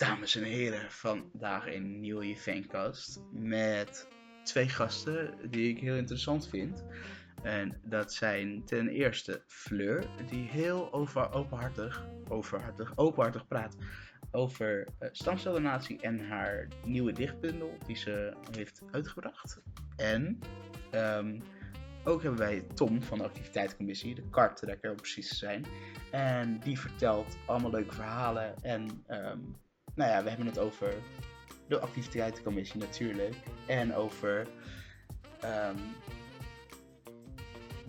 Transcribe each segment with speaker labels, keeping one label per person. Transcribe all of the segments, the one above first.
Speaker 1: Dames en heren, vandaag een nieuwe Fancast met twee gasten die ik heel interessant vind. En dat zijn ten eerste Fleur, die heel over, openhartig, overhartig, openhartig praat over uh, stamceldonatie en haar nieuwe dichtbundel die ze heeft uitgebracht. En um, ook hebben wij Tom van de activiteitscommissie, de karttrekker om precies te zijn. En die vertelt allemaal leuke verhalen. En um, nou ja, we hebben het over de activiteitencommissie natuurlijk. En over um,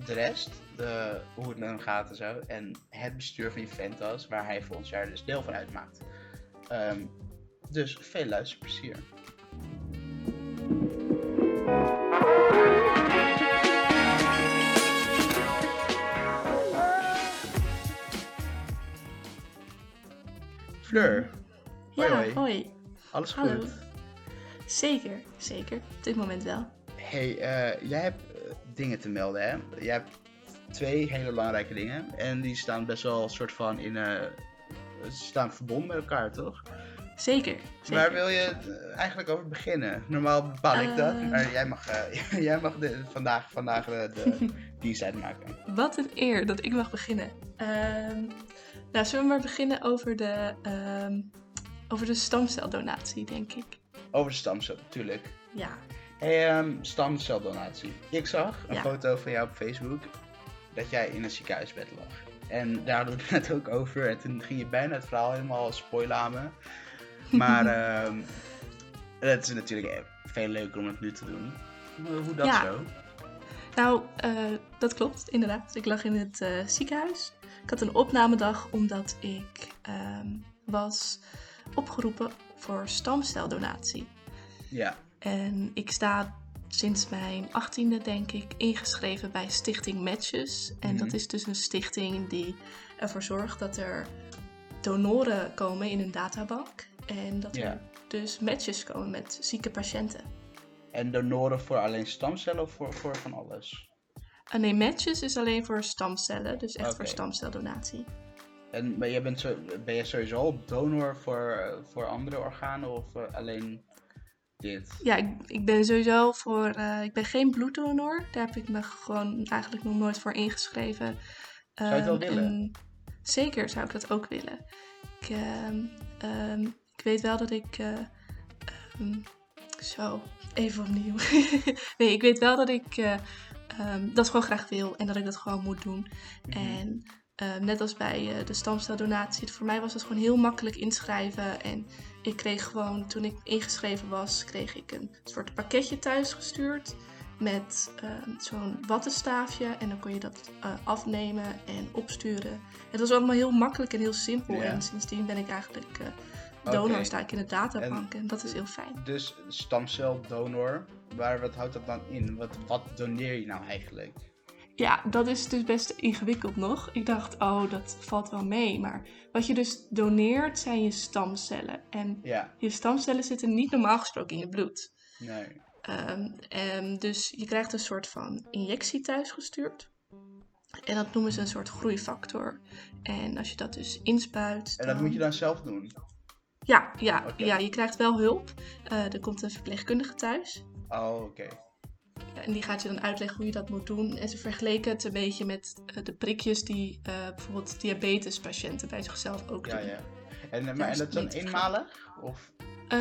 Speaker 1: de rest, de, hoe het met hem gaat en zo. En het bestuur van Juventus, waar hij ons jaar dus deel van uitmaakt. Um, dus veel luisterplezier. Fleur.
Speaker 2: Ja, hoi. hoi.
Speaker 1: Alles
Speaker 2: Hallo.
Speaker 1: goed?
Speaker 2: Zeker, zeker. Op dit moment wel.
Speaker 1: Hey, uh, jij hebt uh, dingen te melden, hè? Jij hebt twee hele belangrijke dingen. En die staan best wel een soort van in... Uh, ze staan verbonden met elkaar, toch?
Speaker 2: Zeker. zeker.
Speaker 1: Waar wil je eigenlijk over beginnen? Normaal bepaal ik dat, maar jij mag, jij mag de, vandaag, vandaag de, de dienst uitmaken.
Speaker 2: Wat een eer dat ik mag beginnen. Ehm, nou, zullen we maar beginnen over de, um, over de stamceldonatie, denk ik.
Speaker 1: Over de stamcel, natuurlijk.
Speaker 2: Ja.
Speaker 1: Hey, um, stamceldonatie. Ik zag een ja. foto van jou op Facebook dat jij in een ziekenhuisbed lag. En daar hadden we het net ook over. En toen ging je bijna het verhaal helemaal me. Maar um, het is natuurlijk veel leuker om het nu te doen. Hoe dat
Speaker 2: ja.
Speaker 1: zo?
Speaker 2: Nou, uh, dat klopt, inderdaad. Ik lag in het uh, ziekenhuis. Ik had een opnamedag omdat ik um, was opgeroepen voor stamceldonatie.
Speaker 1: Ja.
Speaker 2: En ik sta sinds mijn achttiende, denk ik, ingeschreven bij Stichting Matches. En mm -hmm. dat is dus een stichting die ervoor zorgt dat er donoren komen in een databank. En dat
Speaker 1: ja.
Speaker 2: er dus matches komen met zieke patiënten.
Speaker 1: En donoren voor alleen stamcellen of voor, voor van alles?
Speaker 2: Uh, nee, matches is alleen voor stamcellen, dus echt okay. voor stamceldonatie.
Speaker 1: En ben je, bent zo, ben je sowieso donor voor, voor andere organen of uh, alleen dit?
Speaker 2: Ja, ik, ik ben sowieso voor. Uh, ik ben geen bloeddonor. Daar heb ik me gewoon eigenlijk nog nooit voor ingeschreven.
Speaker 1: Zou je het wel willen?
Speaker 2: En zeker zou ik dat ook willen. Ik, um, ik weet wel dat ik. Um, zo, even opnieuw. nee, ik weet wel dat ik dat gewoon graag wil en dat ik dat gewoon moet doen. Mm-hmm. En uh, net als bij uh, de stamceldonatie, voor mij was het gewoon heel makkelijk inschrijven. En ik kreeg gewoon, toen ik ingeschreven was, kreeg ik een soort pakketje thuis gestuurd. Met zo'n wattenstaafje. En dan kon je dat afnemen en opsturen. Het was allemaal heel makkelijk en heel simpel.
Speaker 1: Ja.
Speaker 2: En sindsdien ben ik eigenlijk donor okay. sta ik in de databank en, en, dat is heel fijn.
Speaker 1: Dus stamceldonor, waar, wat houdt dat dan in? Wat, wat doneer je nou eigenlijk?
Speaker 2: Ja, dat is dus best ingewikkeld nog. Ik dacht, oh, dat valt wel mee. Maar wat je dus doneert zijn je stamcellen. En
Speaker 1: ja.
Speaker 2: je stamcellen zitten niet normaal gesproken in je bloed.
Speaker 1: Nee.
Speaker 2: Um, um, dus je krijgt een soort van injectie thuisgestuurd. En dat noemen ze een soort groeifactor. En als je dat dus inspuit.
Speaker 1: En dat
Speaker 2: dan...
Speaker 1: moet je dan zelf doen?
Speaker 2: Ja, ja, okay. ja, je krijgt wel hulp. Uh, er komt een verpleegkundige thuis.
Speaker 1: Oh, oké. Okay.
Speaker 2: En die gaat je dan uitleggen hoe je dat moet doen. En ze vergeleken het een beetje met uh, de prikjes die uh, bijvoorbeeld diabetespatiënten bij zichzelf ook
Speaker 1: ja,
Speaker 2: doen.
Speaker 1: Ja, En, maar, en dat is dan eenmalig? Of?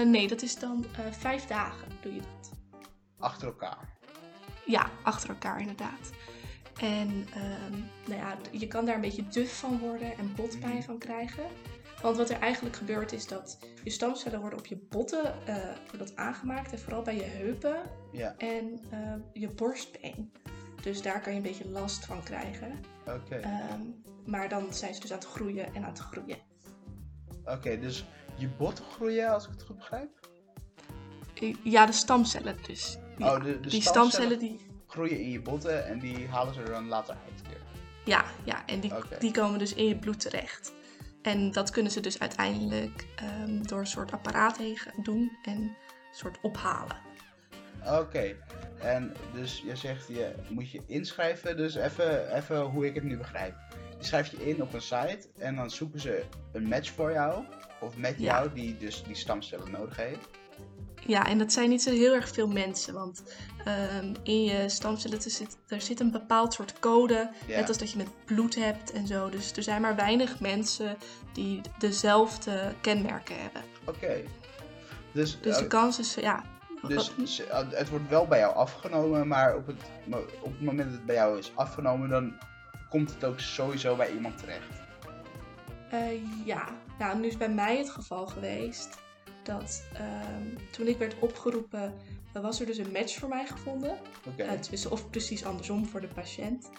Speaker 2: nee, dat is dan vijf dagen doe je dat.
Speaker 1: Achter elkaar?
Speaker 2: Ja, achter elkaar inderdaad. En um, nou ja, je kan daar een beetje duf van worden en botpijn mm. van krijgen. Want wat er eigenlijk gebeurt is dat je stamcellen worden op je botten uh, dat aangemaakt. En vooral bij je heupen
Speaker 1: ja.
Speaker 2: en uh, je borstbeen. Dus daar kan je een beetje last van krijgen.
Speaker 1: Oké.
Speaker 2: Okay. Um, maar dan zijn ze dus aan het groeien en aan het groeien.
Speaker 1: Oké, okay, dus je botten groeien als ik het goed begrijp?
Speaker 2: Ja, de stamcellen dus.
Speaker 1: Ja, oh, de, de
Speaker 2: die stamcellen die...
Speaker 1: groeien in je botten en die halen ze er dan later uit.
Speaker 2: Ja, ja en die, okay. die komen dus in je bloed terecht. En dat kunnen ze dus uiteindelijk um, door een soort apparaat heen doen en een soort ophalen.
Speaker 1: Oké, okay. en dus je zegt je moet je inschrijven, dus even, even hoe ik het nu begrijp. die schrijf je in op een site en dan zoeken ze een match voor jou. Of met
Speaker 2: Ja.
Speaker 1: jou die dus die stamcellen nodig heeft.
Speaker 2: Ja, en dat zijn niet zo heel erg veel mensen, want ehm, in je stamcellen zit, er zit een bepaald soort code,
Speaker 1: Ja.
Speaker 2: net als dat je met bloed hebt en zo. Dus er zijn maar weinig mensen die dezelfde kenmerken hebben.
Speaker 1: Oké. Dus,
Speaker 2: Dus de
Speaker 1: eh,
Speaker 2: kans is, ja,
Speaker 1: dus eh, het wordt wel bij jou afgenomen, maar op het, op het moment dat het bij jou is afgenomen, dan komt het ook sowieso bij iemand terecht.
Speaker 2: Eh, ja, nou, nu is bij mij het geval geweest dat ehm, toen ik werd opgeroepen, was er dus een match voor mij gevonden. Of precies andersom voor de patiënt.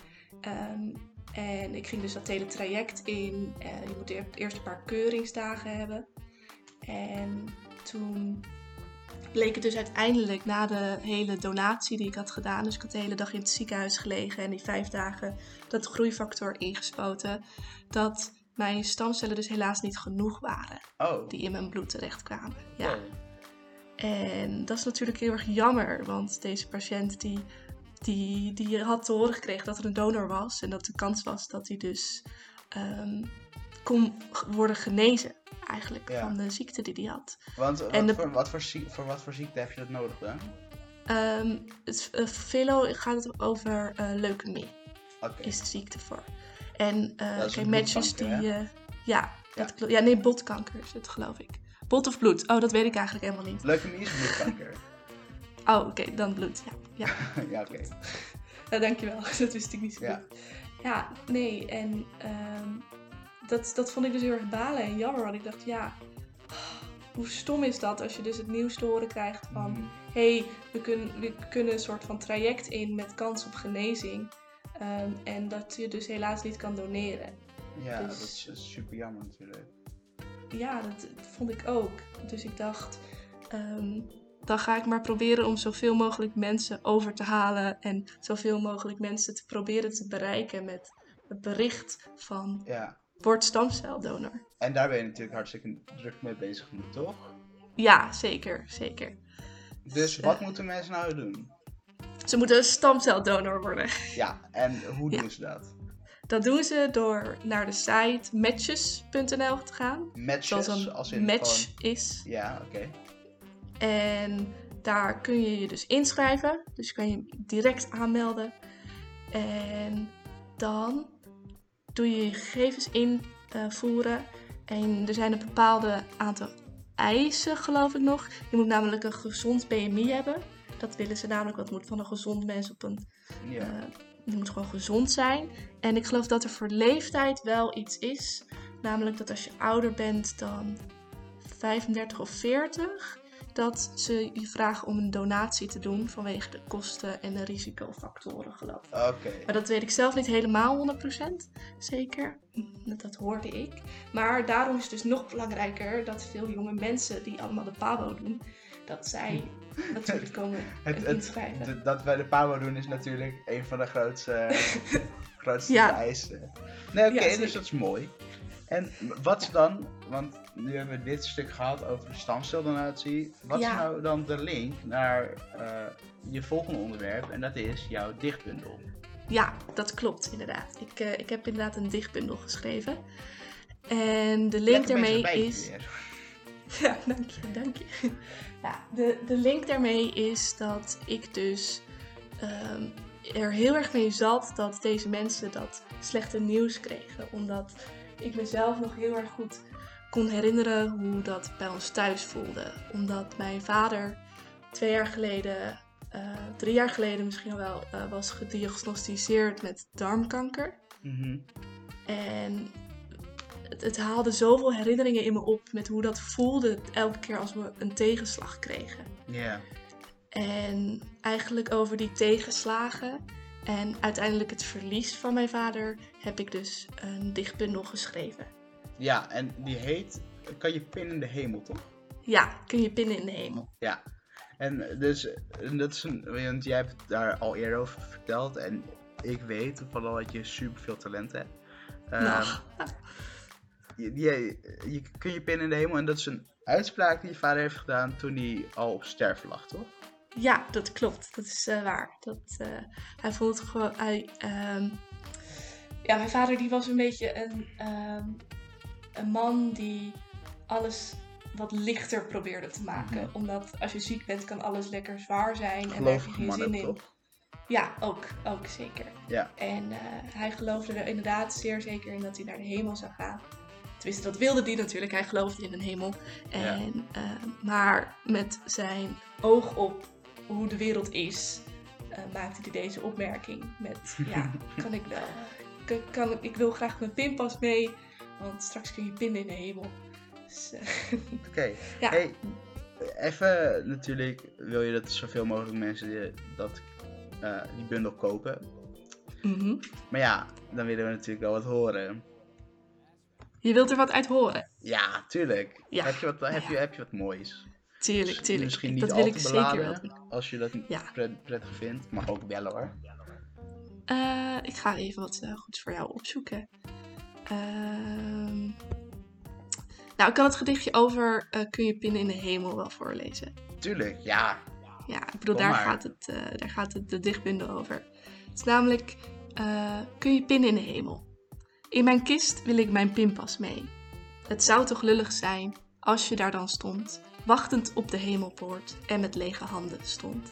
Speaker 2: Ehm, en ik ging dus dat hele traject in. Je moet eer- eerst een paar keuringsdagen hebben. En toen bleek het dus uiteindelijk na de hele donatie die ik had gedaan. Dus ik had de hele dag in het ziekenhuis gelegen en die vijf dagen dat groeifactor ingespoten. Dat mijn stamcellen dus helaas niet genoeg waren
Speaker 1: oh.
Speaker 2: die in mijn bloed terechtkwamen. Ja.
Speaker 1: oké.
Speaker 2: En dat is natuurlijk heel erg jammer, want deze patiënt die, die, die had te horen gekregen dat er een donor was en dat de kans was dat hij dus ehm, kon worden genezen eigenlijk
Speaker 1: Ja.
Speaker 2: van de ziekte die hij had.
Speaker 1: Want
Speaker 2: En
Speaker 1: wat,
Speaker 2: de-
Speaker 1: voor, wat, voor, zie- voor wat voor ziekte heb je dat nodig dan?
Speaker 2: Ehm het, eh, velo gaat het over eh, leukemie,
Speaker 1: Oké.
Speaker 2: is de ziekte voor. En eh kijk, matches die... eh, ja, dat
Speaker 1: Ja.
Speaker 2: klopt. Ja, nee, botkanker is het geloof ik. Bot of bloed? Oh, dat weet ik eigenlijk helemaal niet.
Speaker 1: Leukemie is bloedkanker.
Speaker 2: Oh, oké, dan bloed, ja. ja.
Speaker 1: ja, oké.
Speaker 2: Ja, dankjewel. Dat wist ik niet zo
Speaker 1: Ja.
Speaker 2: goed. Ja, nee. En ehm, dat, dat vond ik dus heel erg balen en jammer. Want ik dacht, ja, hoe stom is dat als je dus het nieuws te horen krijgt van...
Speaker 1: Mhm.
Speaker 2: hey, we, kunnen we kunnen een soort van traject in met kans op genezing. Ehm, en dat je dus helaas niet kan doneren.
Speaker 1: Ja,
Speaker 2: Dus-
Speaker 1: dat is eh, super jammer natuurlijk.
Speaker 2: Ja, dat, dat vond ik ook. Dus ik dacht, ehm, dan ga ik maar proberen om zoveel mogelijk mensen over te halen. En zoveel mogelijk mensen te proberen te bereiken met het bericht van
Speaker 1: Ja.
Speaker 2: word stamceldonor.
Speaker 1: En daar ben je natuurlijk hartstikke druk mee bezig nu, toch?
Speaker 2: Ja, zeker, zeker.
Speaker 1: Dus
Speaker 2: Eh.
Speaker 1: wat moeten mensen nou doen?
Speaker 2: Ze moeten een stamceldonor worden.
Speaker 1: Ja, en hoe
Speaker 2: Ja.
Speaker 1: doen ze dat?
Speaker 2: Dat doen ze door naar de site matches.nl te gaan.
Speaker 1: Matches,
Speaker 2: een
Speaker 1: als in
Speaker 2: match
Speaker 1: gewoon-
Speaker 2: is.
Speaker 1: Ja, oké.
Speaker 2: En daar kun je je dus inschrijven. Dus je kan je direct aanmelden. En dan doe je je gegevens invoeren. en er zijn een bepaalde aantal eisen, geloof ik nog. Je moet namelijk een gezond BMI hebben. Dat willen ze namelijk, wat moet van een gezond mens op een...
Speaker 1: Ja.
Speaker 2: eh, je moet gewoon gezond zijn. En ik geloof dat er voor leeftijd wel iets is. Namelijk dat als je ouder bent dan 35 of 40, dat ze je vragen om een donatie te doen vanwege de kosten en de risicofactoren, geloof ik.
Speaker 1: Oké.
Speaker 2: Maar dat weet ik zelf niet helemaal 100% zeker. Dat- Dat hoorde ik. Maar daarom is het dus nog belangrijker dat veel jonge mensen die allemaal de PABO doen, dat zij komen
Speaker 1: Het, het, dat wij de Power doen is natuurlijk een van de grootste, grootste
Speaker 2: Ja.
Speaker 1: eisen. Nee, oké,
Speaker 2: Ja,
Speaker 1: dus dat is mooi. En wat is dan, want nu hebben we dit stuk gehad over de stamceldonatie. Wat
Speaker 2: Ja.
Speaker 1: is nou dan de link naar eh, je volgende onderwerp? En dat is jouw dichtbundel.
Speaker 2: Ja, dat klopt inderdaad. Ik, eh, ik heb inderdaad een dichtbundel geschreven. En de link daarmee is.
Speaker 1: weer.
Speaker 2: Ja, dank je, dank je. Ja, de, de link daarmee is dat ik dus ehm, er heel erg mee zat dat deze mensen dat slechte nieuws kregen. Omdat ik mezelf nog heel erg goed kon herinneren hoe dat bij ons thuis voelde. Omdat mijn vader twee jaar geleden, eh, drie jaar geleden misschien al wel, eh, was gediagnosticeerd met darmkanker.
Speaker 1: Mhm.
Speaker 2: En het, het haalde zoveel herinneringen in me op met hoe dat voelde elke keer als we een tegenslag kregen.
Speaker 1: Ja.
Speaker 2: En eigenlijk over die tegenslagen en uiteindelijk het verlies van mijn vader heb ik dus een dichtbundel geschreven.
Speaker 1: Ja, en die heet Kan je pinnen in de hemel, toch?
Speaker 2: Ja, kun je pinnen in de hemel.
Speaker 1: Ja. En dus, en dat is een, want jij hebt daar al eerder over verteld. En ik weet toevallig dat je super veel talent hebt.
Speaker 2: Nou,
Speaker 1: je, je, je kun je pinnen in de hemel. En dat is een uitspraak die je vader heeft gedaan toen hij al op sterven lag, toch?
Speaker 2: ja, dat klopt. Dat is eh, waar. Dat, eh, hij vond het gewoon. Hij, ehm, ja, mijn vader die was een beetje een, ehm, een man die alles wat lichter probeerde te maken.
Speaker 1: Mhm.
Speaker 2: Omdat als je ziek bent, kan alles lekker zwaar zijn. en daar heb je geen zin in.
Speaker 1: toch?
Speaker 2: Ja, ook, ook zeker.
Speaker 1: Ja.
Speaker 2: En eh, hij geloofde er inderdaad zeer zeker in dat hij naar de hemel zou gaan. Tenminste, dat wilde hij natuurlijk. Hij geloofde in een hemel. En, eh, maar met zijn oog op hoe de wereld is, eh, maakte hij deze opmerking. Met, ja, kan ik wel. Kan, kan, ik wil graag mijn pinpas mee, want straks kun je pinnen in de hemel. Dus, eh,
Speaker 1: Oké.
Speaker 2: Ja.
Speaker 1: Hey, even natuurlijk wil je dat zoveel mogelijk mensen die, dat, die bundel kopen.
Speaker 2: mhm.
Speaker 1: Maar ja, dan willen we natuurlijk wel wat horen.
Speaker 2: Je wilt er wat uit horen.
Speaker 1: Ja, tuurlijk.
Speaker 2: Ja.
Speaker 1: Heb, je wat, heb, je, heb je wat moois?
Speaker 2: Tuurlijk, tuurlijk.
Speaker 1: Misschien niet
Speaker 2: dat wil ik zeker wel
Speaker 1: als je dat
Speaker 2: Ja.
Speaker 1: pret- prettig vindt. Mag ook bellen hoor.
Speaker 2: Eh, ik ga even wat eh, goeds voor jou opzoeken. Ehm, nou, ik kan het gedichtje over eh, Kun je pinnen in de hemel wel voorlezen.
Speaker 1: Tuurlijk, ja.
Speaker 2: Ja, ik bedoel,
Speaker 1: Kom
Speaker 2: daar
Speaker 1: maar.
Speaker 2: gaat, het, daar gaat het de dichtbundel over. Het is namelijk Kun je pinnen in de hemel. In mijn kist wil ik mijn pinpas mee. Het zou toch lullig zijn als je daar dan stond, wachtend op de hemelpoort en met lege handen stond.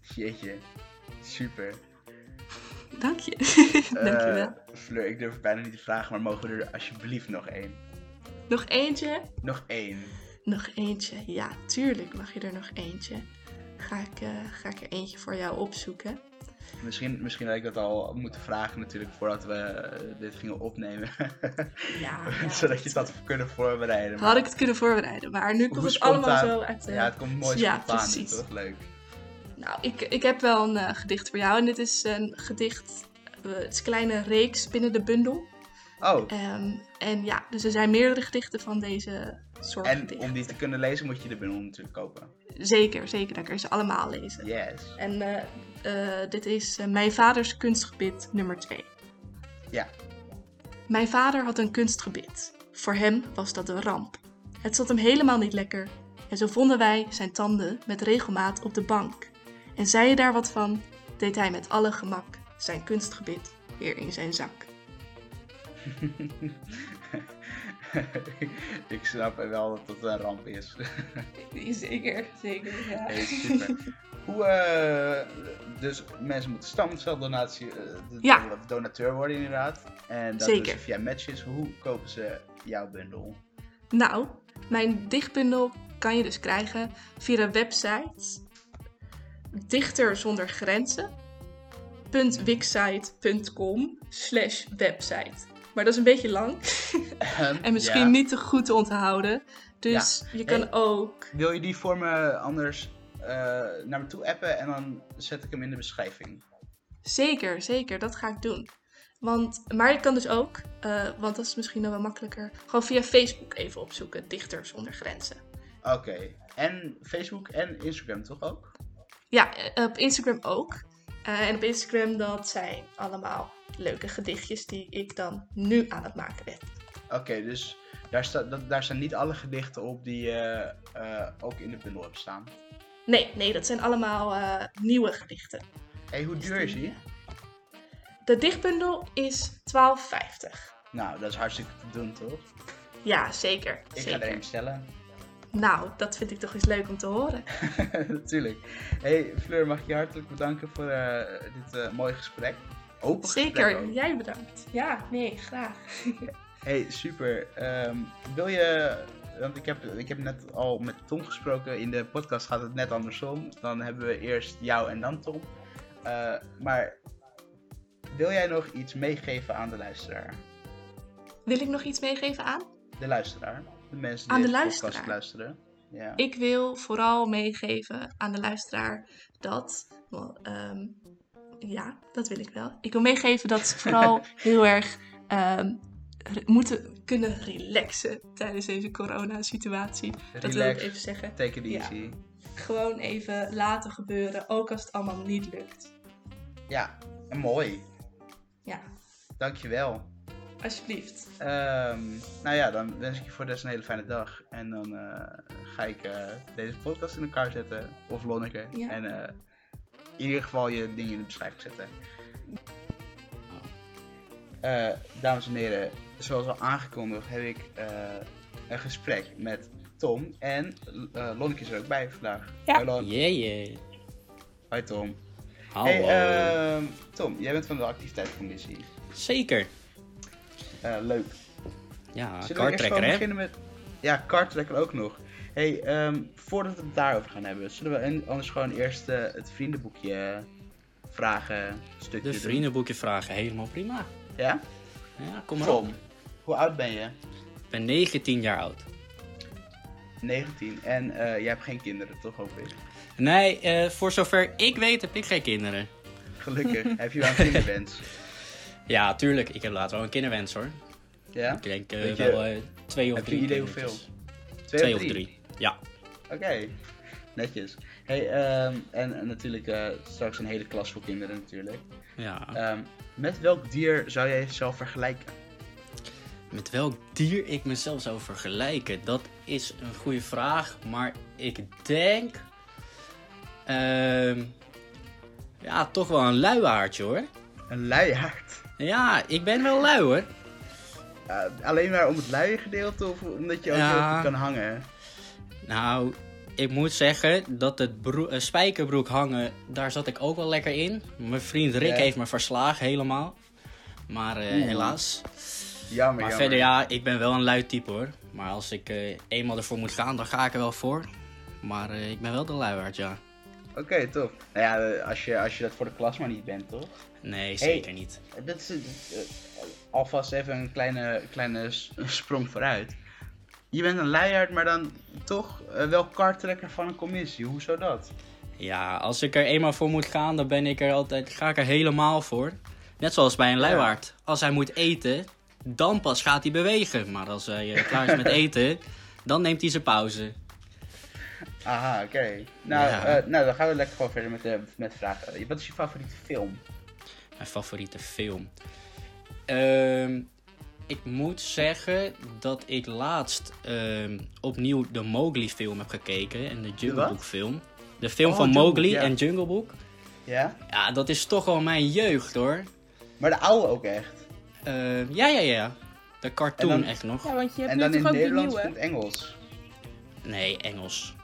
Speaker 1: Jeetje. Super.
Speaker 2: Dank je. Dank je wel.
Speaker 1: Eh, Fleur, ik durf bijna niet te vragen, maar mogen we er alsjeblieft nog één?
Speaker 2: Nog eentje?
Speaker 1: Nog één.
Speaker 2: Nog eentje, ja, tuurlijk mag je er nog eentje. Ga ik, eh, ga ik er eentje voor jou opzoeken.
Speaker 1: Misschien, misschien had ik dat al moeten vragen natuurlijk voordat we eh, dit gingen opnemen.
Speaker 2: Ja, ja,
Speaker 1: Zodat je het
Speaker 2: dat-
Speaker 1: had kunnen voorbereiden.
Speaker 2: Had ik het kunnen voorbereiden, maar nu komt het allemaal zo uit.
Speaker 1: Ja, het komt mooi
Speaker 2: Ja,
Speaker 1: spontaan,
Speaker 2: precies.
Speaker 1: toch? Leuk.
Speaker 2: Nou, ik, ik heb wel een eh, gedicht voor jou en dit is een gedicht, eh, het is een kleine reeks binnen de bundel.
Speaker 1: Oh,
Speaker 2: Ehm, en ja, dus er zijn meerdere gedichten van deze soort
Speaker 1: en om die te kunnen lezen moet je de bundel natuurlijk kopen.
Speaker 2: Zeker, zeker, dan kun je ze allemaal lezen.
Speaker 1: Yes.
Speaker 2: En eh, eh, dit is eh, Mijn vaders kunstgebit nummer 2.
Speaker 1: Ja.
Speaker 2: Mijn vader had een kunstgebit. Voor hem was dat een ramp. Het zat hem helemaal niet lekker. En zo vonden wij zijn tanden met regelmaat op de bank. En zei je daar wat van, deed hij met alle gemak zijn kunstgebit weer in zijn zak.
Speaker 1: ik snap wel dat het een ramp is.
Speaker 2: Zeker, zeker, ja.
Speaker 1: Hey, super. Hoe, eh, dus mensen moeten stamceldonatie, eh,
Speaker 2: Ja.
Speaker 1: donateur worden inderdaad. En dat
Speaker 2: Zeker.
Speaker 1: ze via matches. Hoe kopen ze jouw bundel?
Speaker 2: Nou, mijn dichtbundel kan je dus krijgen via de website dichter zonder grenzen.wixsite.com slash website. Maar dat is een beetje lang en misschien
Speaker 1: Ja.
Speaker 2: niet te goed te onthouden. Dus je kan
Speaker 1: Hey.
Speaker 2: ook...
Speaker 1: Wil je die voor me anders eh, naar me toe appen en dan zet ik hem in de beschrijving?
Speaker 2: Zeker, zeker, dat ga ik doen. Want, maar je kan dus ook, eh, want dat is misschien nog wel makkelijker, gewoon via Facebook even opzoeken, Dichter zonder grenzen.
Speaker 1: Oké. En Facebook en Instagram toch ook?
Speaker 2: Ja, eh, op Instagram ook. En op Instagram dat zijn allemaal leuke gedichtjes die ik dan nu aan het maken ben.
Speaker 1: Oké, dus daar, sta, dat, daar staan niet alle gedichten op die je eh, ook in de bundel hebt staan.
Speaker 2: Nee, nee, dat zijn allemaal eh, nieuwe gedichten.
Speaker 1: Hé, hey, hoe duur is die?
Speaker 2: De dichtbundel is 12,50.
Speaker 1: Nou, dat is hartstikke te doen, toch?
Speaker 2: Ja, zeker.
Speaker 1: Ik ga er een bestellen.
Speaker 2: Nou, dat vind ik toch eens leuk om te horen.
Speaker 1: Natuurlijk. Hey Fleur, mag ik je hartelijk bedanken voor dit mooie gesprek. Open
Speaker 2: Zeker, jij bedankt. Ja, nee, graag.
Speaker 1: Hey, super. Ehm, wil je, want ik heb, ik heb net al met Tom gesproken. In de podcast gaat het net andersom. Dan hebben we eerst jou en dan Tom. Eh, maar wil jij nog iets meegeven aan de luisteraar?
Speaker 2: Wil ik nog iets meegeven aan?
Speaker 1: De luisteraar. De mensen die
Speaker 2: Aan de
Speaker 1: podcast luisteren. Ja.
Speaker 2: Ik wil vooral meegeven aan de luisteraar dat. ehm, ja, dat wil ik wel. Ik wil meegeven dat ze vooral heel erg ehm, moeten kunnen relaxen tijdens deze coronasituatie. Dat wil ik even zeggen.
Speaker 1: take it
Speaker 2: Ja.
Speaker 1: easy.
Speaker 2: Gewoon even laten gebeuren, ook als het allemaal niet lukt.
Speaker 1: Ja, en mooi.
Speaker 2: Ja,
Speaker 1: Dankjewel.
Speaker 2: alsjeblieft.
Speaker 1: Ehm nou ja, dan wens ik je voor de rest een hele fijne dag. En dan eh, ga ik eh, deze podcast in elkaar zetten. Of Lonneke.
Speaker 2: Ja.
Speaker 1: En eh, in ieder geval je dingen in de beschrijving zetten. eh, dames en heren, zoals al aangekondigd heb ik eh, een gesprek met Tom en uh, Lonneke is er ook bij vandaag.
Speaker 3: Ja.
Speaker 1: Hoi, Lon.
Speaker 3: Jee, jee.
Speaker 1: Hoi Tom.
Speaker 3: Hallo.
Speaker 1: Hey, ehm, Tom, jij bent van de activiteitscommissie.
Speaker 3: Zeker.
Speaker 1: Eh, leuk.
Speaker 3: Ja, kartrekker hè?
Speaker 1: beginnen met... Ja, karttrekker ook nog. Hey, ehm, voordat we het daarover gaan hebben, zullen we anders gewoon eerst eh, het vriendenboekje vragen stukje
Speaker 3: De
Speaker 1: doen?
Speaker 3: vriendenboekje vragen, helemaal prima.
Speaker 1: Ja?
Speaker 3: Ja, kom maar op.
Speaker 1: Hoe oud ben je?
Speaker 3: Ik ben 19 jaar oud.
Speaker 1: 19. En eh, jij hebt geen kinderen, toch hoop ik?
Speaker 3: Nee, eh, voor zover ik weet heb ik geen kinderen.
Speaker 1: Gelukkig. heb je wel een kinderwens?
Speaker 3: Ja, tuurlijk. Ik heb later wel een kinderwens hoor.
Speaker 1: Ja?
Speaker 3: Ik denk
Speaker 1: je-
Speaker 3: wel twee of
Speaker 1: heb je
Speaker 3: drie.
Speaker 1: idee. Twee,
Speaker 3: Twee of drie. Ja.
Speaker 1: Oké, netjes. Hey, ehm, en, en natuurlijk eh, straks een hele klas voor kinderen natuurlijk.
Speaker 3: ja.
Speaker 1: Ehm, met welk dier zou jij jezelf vergelijken?
Speaker 3: Met welk dier ik mezelf zou vergelijken? Dat is een goede vraag. Maar ik denk. ehm, ja, toch wel een luiaardje hoor.
Speaker 1: Een luiaard.
Speaker 3: Ja, ik ben wel lui hoor.
Speaker 1: Uh, alleen maar om het luie gedeelte of omdat je ook
Speaker 3: Ja.
Speaker 1: heel goed kan hangen?
Speaker 3: Nou, ik moet zeggen dat het eh, spijkerbroek hangen, daar zat ik ook wel lekker in. Mijn vriend Rick heeft me verslagen helemaal. Maar eh, helaas.
Speaker 1: Jammer,
Speaker 3: Maar
Speaker 1: jammer.
Speaker 3: verder ja, ik ben wel een lui type hoor. Maar als ik eh, eenmaal ervoor moet gaan, dan ga ik er wel voor. Maar ik ben wel de luiaard, ja.
Speaker 1: Oké, tof. Nou ja, als je, als je dat voor de klas maar niet bent, toch?
Speaker 3: Nee, zeker niet.
Speaker 1: Dat is alvast even een kleine, kleine sprong vooruit. Je bent een luiaard, maar dan toch eh, wel karttrekker van een commissie. Hoezo dat?
Speaker 3: Ja, als ik er eenmaal voor moet gaan, dan ben ik er altijd, ga ik er helemaal voor. Net zoals bij een luiaard. Als hij moet eten, dan pas gaat hij bewegen. Maar als hij eh, klaar is met eten, dan neemt hij zijn pauze.
Speaker 1: Aha, oké. Nou,
Speaker 3: Ja.
Speaker 1: eh, nou, dan gaan we lekker gewoon verder met de met vragen. Wat is je favoriete film?
Speaker 3: Mijn favoriete film. Ehm, ik moet zeggen dat ik laatst ehm, opnieuw de Mowgli film heb gekeken. En de Jungle? Book film. De film
Speaker 1: Oh,
Speaker 3: van
Speaker 1: Jungle Book,
Speaker 3: Mowgli
Speaker 1: ja.
Speaker 3: en Jungle Book.
Speaker 1: Ja?
Speaker 3: Ja, dat is toch wel mijn jeugd hoor.
Speaker 1: Maar de oude ook echt.
Speaker 3: Ehm, ja, ja, ja. De cartoon
Speaker 1: En dan-
Speaker 3: echt nog.
Speaker 2: Ja, want je hebt
Speaker 1: En
Speaker 2: nu
Speaker 1: dan
Speaker 2: toch
Speaker 1: in Nederlands
Speaker 2: nieuwe?
Speaker 1: en het Engels.
Speaker 3: Nee, Engels.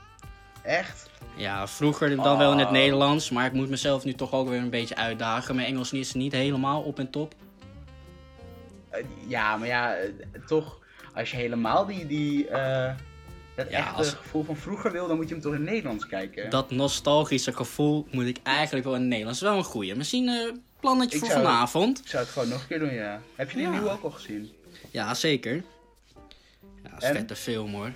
Speaker 1: Echt?
Speaker 3: Ja, vroeger dan wel in het
Speaker 1: Oh.
Speaker 3: Nederlands. Maar ik moet mezelf nu toch ook weer een beetje uitdagen. Mijn Engels is niet helemaal op en top.
Speaker 1: Eh, ja, maar ja, eh, toch, als je helemaal die, die eh, dat
Speaker 3: Ja,
Speaker 1: echte
Speaker 3: als-
Speaker 1: gevoel van vroeger wil, dan moet je hem toch in het Nederlands kijken.
Speaker 3: Dat nostalgische gevoel moet ik eigenlijk wel in het Nederlands. Wel een goeie. Misschien een plannetje
Speaker 1: Ik
Speaker 3: voor
Speaker 1: zou-
Speaker 3: vanavond.
Speaker 1: Ik zou het gewoon nog een keer doen, ja. Heb je die
Speaker 3: Ja.
Speaker 1: nieuwe ook al gezien?
Speaker 3: Ja, zeker. Ja, dat is
Speaker 1: En?
Speaker 3: vette film hoor.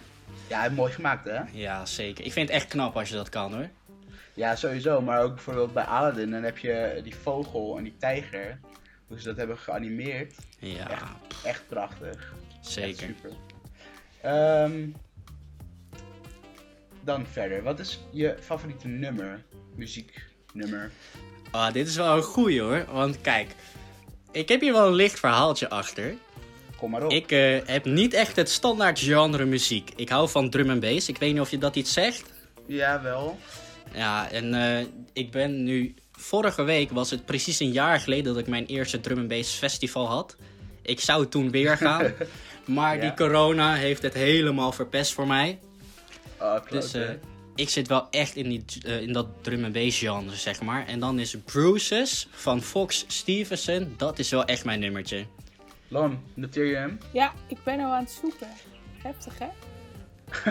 Speaker 1: Ja, mooi gemaakt, hè?
Speaker 3: Ja, zeker. Ik vind het echt knap als je dat kan hoor.
Speaker 1: Ja, sowieso. Maar ook bijvoorbeeld bij Aladdin, dan heb je die vogel en die tijger. Hoe ze dat hebben geanimeerd.
Speaker 3: Ja,
Speaker 1: Echt. Echt prachtig. Echt
Speaker 3: zeker.
Speaker 1: super. Ehm, dan verder. Wat is je favoriete nummer? Muzieknummer?
Speaker 3: Ah, dit is wel een goeie hoor. Want kijk, ik heb hier wel een licht verhaaltje achter.
Speaker 1: Kom maar op.
Speaker 3: Ik eh, heb niet echt het standaard genre muziek. Ik hou van drum en bass. Ik weet niet of je dat iets zegt.
Speaker 1: Jawel.
Speaker 3: Ja, en eh, ik ben nu... Vorige week was het precies een jaar geleden dat ik mijn eerste drum en bass festival had. Ik zou toen weer gaan. maar
Speaker 1: Ja.
Speaker 3: die corona heeft het helemaal verpest voor mij.
Speaker 1: Oh, klopt.
Speaker 3: Dus eh, ik zit wel echt in, die, eh, in dat drum en bass genre, zeg maar. En dan is Bruises van Fox Stevenson, dat is wel echt mijn nummertje.
Speaker 1: Lon, noteer je hem?
Speaker 2: Ja, ik ben al aan het zoeken. Heftig, hè?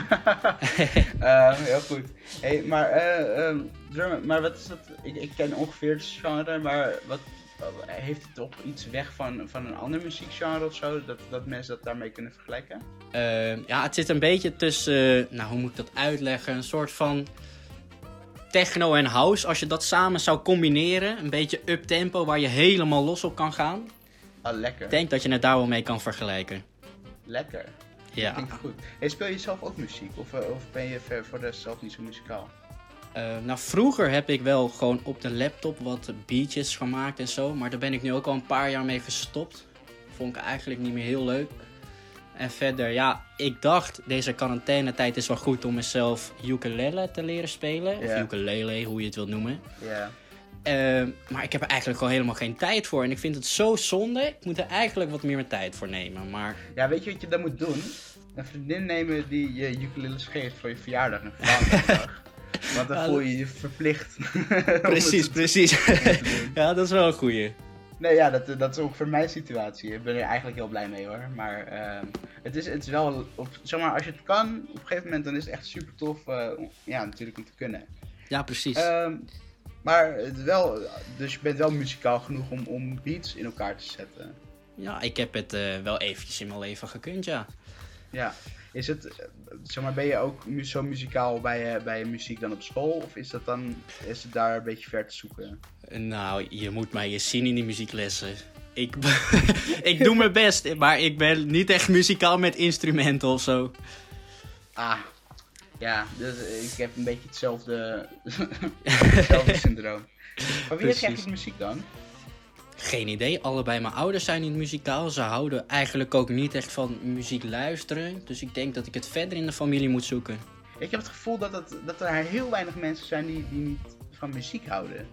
Speaker 1: Eh, heel goed. Hey, maar, eh, ehm, drum, maar wat is dat? Ik, ik ken ongeveer het genre, maar wat, heeft het toch iets weg van, van een ander muziekgenre of zo? Dat, dat mensen dat daarmee kunnen vergelijken?
Speaker 3: Eh, ja, het zit een beetje tussen, nou hoe moet ik dat uitleggen? Een soort van techno en house. Als je dat samen zou combineren, een beetje up-tempo waar je helemaal los op kan gaan.
Speaker 1: Ah, lekker.
Speaker 3: Ik denk dat je het daar wel mee kan vergelijken.
Speaker 1: Lekker.
Speaker 3: Ja.
Speaker 1: Klinkt goed. Hey, speel je zelf ook muziek? Of, eh, of ben je voor de zelf niet zo muzikaal?
Speaker 3: Eh, nou, vroeger heb ik wel gewoon op de laptop wat beatjes gemaakt en zo. Maar daar ben ik nu ook al een paar jaar mee gestopt. Vond ik eigenlijk niet meer heel leuk. En verder, ja, ik dacht deze quarantainetijd is wel goed om mezelf ukulele te leren spelen. Of ukulele, hoe je het wilt noemen.
Speaker 1: Ja.
Speaker 3: Eh, maar ik heb er eigenlijk gewoon helemaal geen tijd voor. En ik vind het zo zonde. Ik moet er eigenlijk wat meer mijn tijd voor nemen. Maar
Speaker 1: Ja, weet je wat je dan moet doen? Een vriendin nemen die je ukuleles geeft voor je verjaardag en Valentijnsdag. Want dan
Speaker 3: Ja,
Speaker 1: voel je je verplicht.
Speaker 3: precies, precies. ja, dat is wel een goeie.
Speaker 1: Nee, ja, dat, dat is ook voor mijn situatie. Ik ben er eigenlijk heel blij mee hoor. Maar ehm, het, is, het is wel, op, zeg maar, als je het kan, op een gegeven moment dan is het echt super tof. eh, om- ja, natuurlijk om te kunnen.
Speaker 3: Ja, precies.
Speaker 1: Ehm, maar het wel, dus je bent wel muzikaal genoeg om, om beats in elkaar te zetten.
Speaker 3: ja, ik heb het eh, wel eventjes in mijn leven gekund, ja.
Speaker 1: Ja. Is het, eh, zeg maar, ben je ook zo muzikaal bij, je- bij je muziek dan op school? Of is dat dan, is het daar een beetje ver te zoeken?
Speaker 3: Nou, je moet mij eens zien in die muzieklessen. Ik, ik doe mijn best, maar ik ben niet echt muzikaal met instrumenten of zo.
Speaker 1: Ah, ja, dus eh, ik heb een beetje hetzelfde, hetzelfde syndroom. Maar wie heeft
Speaker 3: Precies.
Speaker 1: eigenlijk muziek dan?
Speaker 3: Geen idee, allebei mijn ouders zijn niet muzikaal. Ze houden eigenlijk ook niet echt van muziek luisteren. Dus ik denk dat ik het verder in de familie moet zoeken.
Speaker 1: Ik heb het gevoel dat, het, dat er heel weinig mensen zijn die, die niet van muziek houden.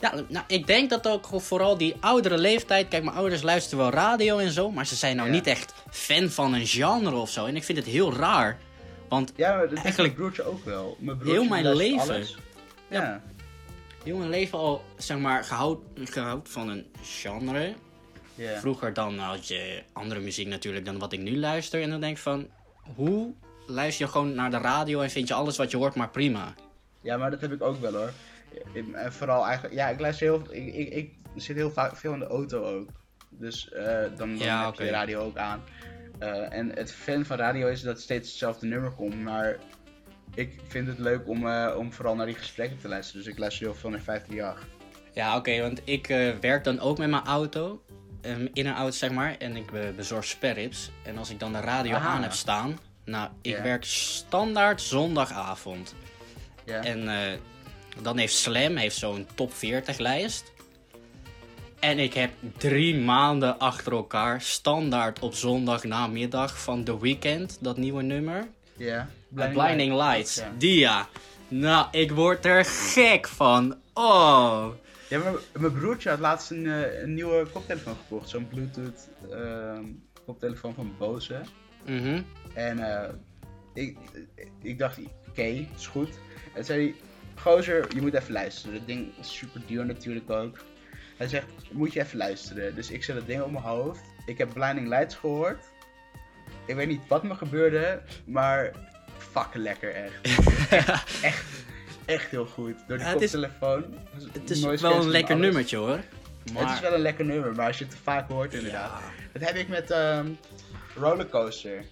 Speaker 3: Ja, nou, ik denk dat ook vooral die oudere leeftijd... Kijk, mijn ouders luisteren wel radio en zo... maar ze zijn nou
Speaker 1: Ja.
Speaker 3: niet echt fan van een genre of zo. En ik vind het heel raar. Want
Speaker 1: Ja, maar dat
Speaker 3: Eigenlijk-
Speaker 1: mijn broertje ook wel. Mijn broertje
Speaker 3: Heel mijn leven.
Speaker 1: alles. Ja.
Speaker 3: Mijn leven al, zeg maar, gehoud, gehoud van een genre... Vroeger dan had je andere muziek natuurlijk dan wat ik nu luister. En dan denk ik van, hoe luister je gewoon naar de radio en vind je alles wat je hoort maar prima?
Speaker 1: Ja, maar dat heb ik ook wel hoor. En vooral eigenlijk, ja, ik luister heel, ik, ik, ik zit heel vaak veel in de auto ook. Dus eh, dan, dan
Speaker 3: Ja,
Speaker 1: heb je de radio ook aan. Eh, en het fan van radio is dat steeds hetzelfde nummer komt, maar ik vind het leuk om, eh, om vooral naar die gesprekken te luisteren. Dus ik luister heel veel naar 538.
Speaker 3: Ja, oké, want ik eh, werk dan ook met mijn auto. ehm, in een auto, zeg maar. En ik be- bezorg sperrips. En als ik dan de radio
Speaker 1: Aha.
Speaker 3: aan heb staan. Nou, ik werk standaard zondagavond.
Speaker 1: Ja.
Speaker 3: En eh, dan heeft Slam heeft zo'n top 40 lijst. En ik heb drie maanden achter elkaar standaard op zondag namiddag van The Weeknd, dat nieuwe nummer.
Speaker 1: ja.
Speaker 3: Blinding, Lights.
Speaker 1: Ja.
Speaker 3: Die ja. Nou, ik word er gek van. Oh.
Speaker 1: Ja, mijn broertje had laatst een, eh, een nieuwe koptelefoon gekocht. Zo'n Bluetooth ehm, koptelefoon van Bose.
Speaker 3: Mhm.
Speaker 1: En eh, ik, ik dacht, oké, is goed. En zei hij, gozer, je moet even luisteren. Dat ding is super duur natuurlijk ook. Hij zegt, moet je even luisteren. Dus ik zet dat ding op mijn hoofd. Ik heb Blinding Lights gehoord. Ik weet niet wat me gebeurde, maar fucking lekker echt. echt, echt heel goed. Door die
Speaker 3: Ja, het is-. Het wel een lekker nummertje hoor. Maar...
Speaker 1: Het is wel een lekker nummer, maar als je het te vaak hoort inderdaad.
Speaker 3: Ja.
Speaker 1: Dat heb ik met ehm Rollercoaster.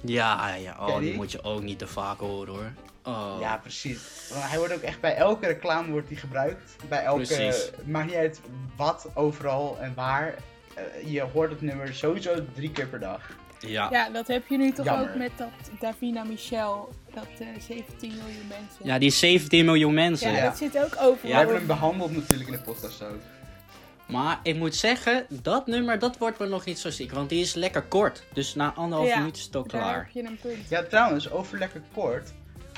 Speaker 3: Ja, ja. Oh, die
Speaker 1: die?
Speaker 3: moet je ook niet te vaak horen hoor. Oh.
Speaker 1: Ja, precies. Hij wordt ook echt bij elke reclame wordt hij gebruikt. Bij elke,
Speaker 3: Precies.
Speaker 1: maakt niet uit wat, overal en waar. Eh, je hoort het nummer sowieso drie keer per dag.
Speaker 3: Ja.
Speaker 4: Ja, dat heb je nu toch
Speaker 1: Jammer.
Speaker 4: ook met dat Davina Michel, dat eh 17 miljoen mensen.
Speaker 3: Ja, die 17 miljoen mensen.
Speaker 4: Ja,
Speaker 1: Ja.
Speaker 4: dat zit ook overal.
Speaker 1: We hebben hem behandeld natuurlijk in de podcast ook.
Speaker 3: Maar ik moet zeggen, dat nummer dat wordt me nog niet zo ziek. Want die is lekker kort. Dus na anderhalf
Speaker 4: Ja,
Speaker 3: minuut is het ook
Speaker 4: Daar
Speaker 3: klaar.
Speaker 4: heb je een punt.
Speaker 1: Ja, trouwens, over lekker kort.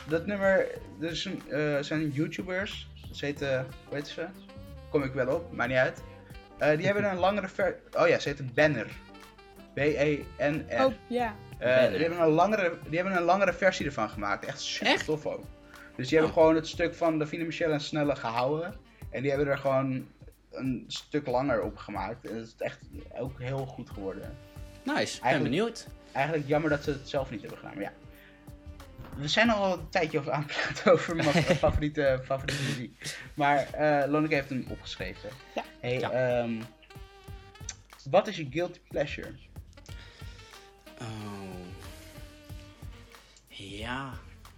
Speaker 1: Dat nummer, er is een, eh, zijn YouTubers. Ze heten, hoe heet ze? Kom ik wel op, maakt niet uit. Eh, die hebben een langere ver... Oh ja, ze heten Banner. B-E-N-R.
Speaker 4: Oh, ja.
Speaker 1: Eh, die, hebben een langere, die hebben een langere versie ervan gemaakt. Echt super
Speaker 3: Echt?
Speaker 1: tof ook. Dus die hebben
Speaker 3: Oh.
Speaker 1: gewoon het stuk van Davina Michel en Snelle gehouden. En die hebben er gewoon een stuk langer op gemaakt. En het is echt ook heel goed geworden.
Speaker 3: Nice, ik ben benieuwd.
Speaker 1: Eigenlijk jammer dat ze het zelf niet hebben gedaan, maar ja. We zijn al een tijdje over aan het praten over mijn favoriete, favoriete muziek. Maar eh Lonneke heeft hem opgeschreven.
Speaker 4: Ja.
Speaker 1: Hey,
Speaker 3: Ja.
Speaker 1: ehm, wat is je guilty pleasure?
Speaker 3: Oh. Ja,